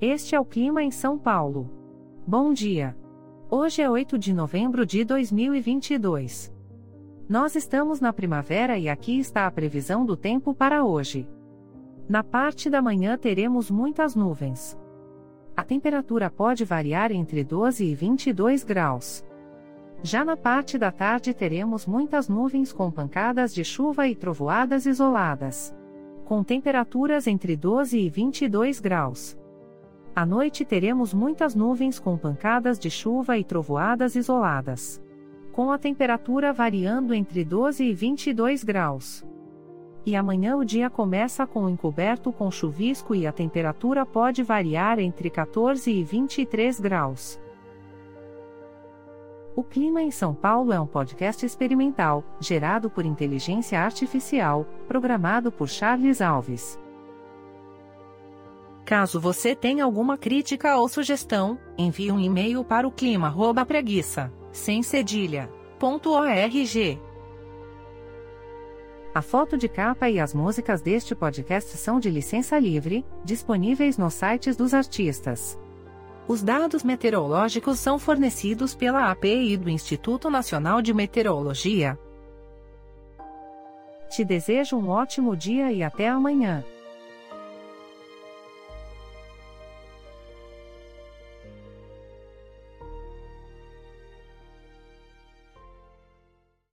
Este é o clima em São Paulo. Bom dia. Hoje é 8 de novembro de 2022. Nós estamos na primavera e aqui está a previsão do tempo para hoje. Na parte da manhã teremos muitas nuvens. A temperatura pode variar entre 12 e 22 graus. Já na parte da tarde teremos muitas nuvens com pancadas de chuva e trovoadas isoladas. Com temperaturas entre 12 e 22 graus. À noite teremos muitas nuvens com pancadas de chuva e trovoadas isoladas. Com a temperatura variando entre 12 e 22 graus. E amanhã o dia começa com encoberto com chuvisco e a temperatura pode variar entre 14 e 23 graus. O Clima em São Paulo é um podcast experimental, gerado por inteligência artificial, programado por Charles Alves. Caso você tenha alguma crítica ou sugestão, envie um e-mail para o clima@preguiça, sem cedilha, .org. A foto de capa e as músicas deste podcast são de licença livre, disponíveis nos sites dos artistas. Os dados meteorológicos são fornecidos pela API do Instituto Nacional de Meteorologia. Te desejo um ótimo dia e até amanhã.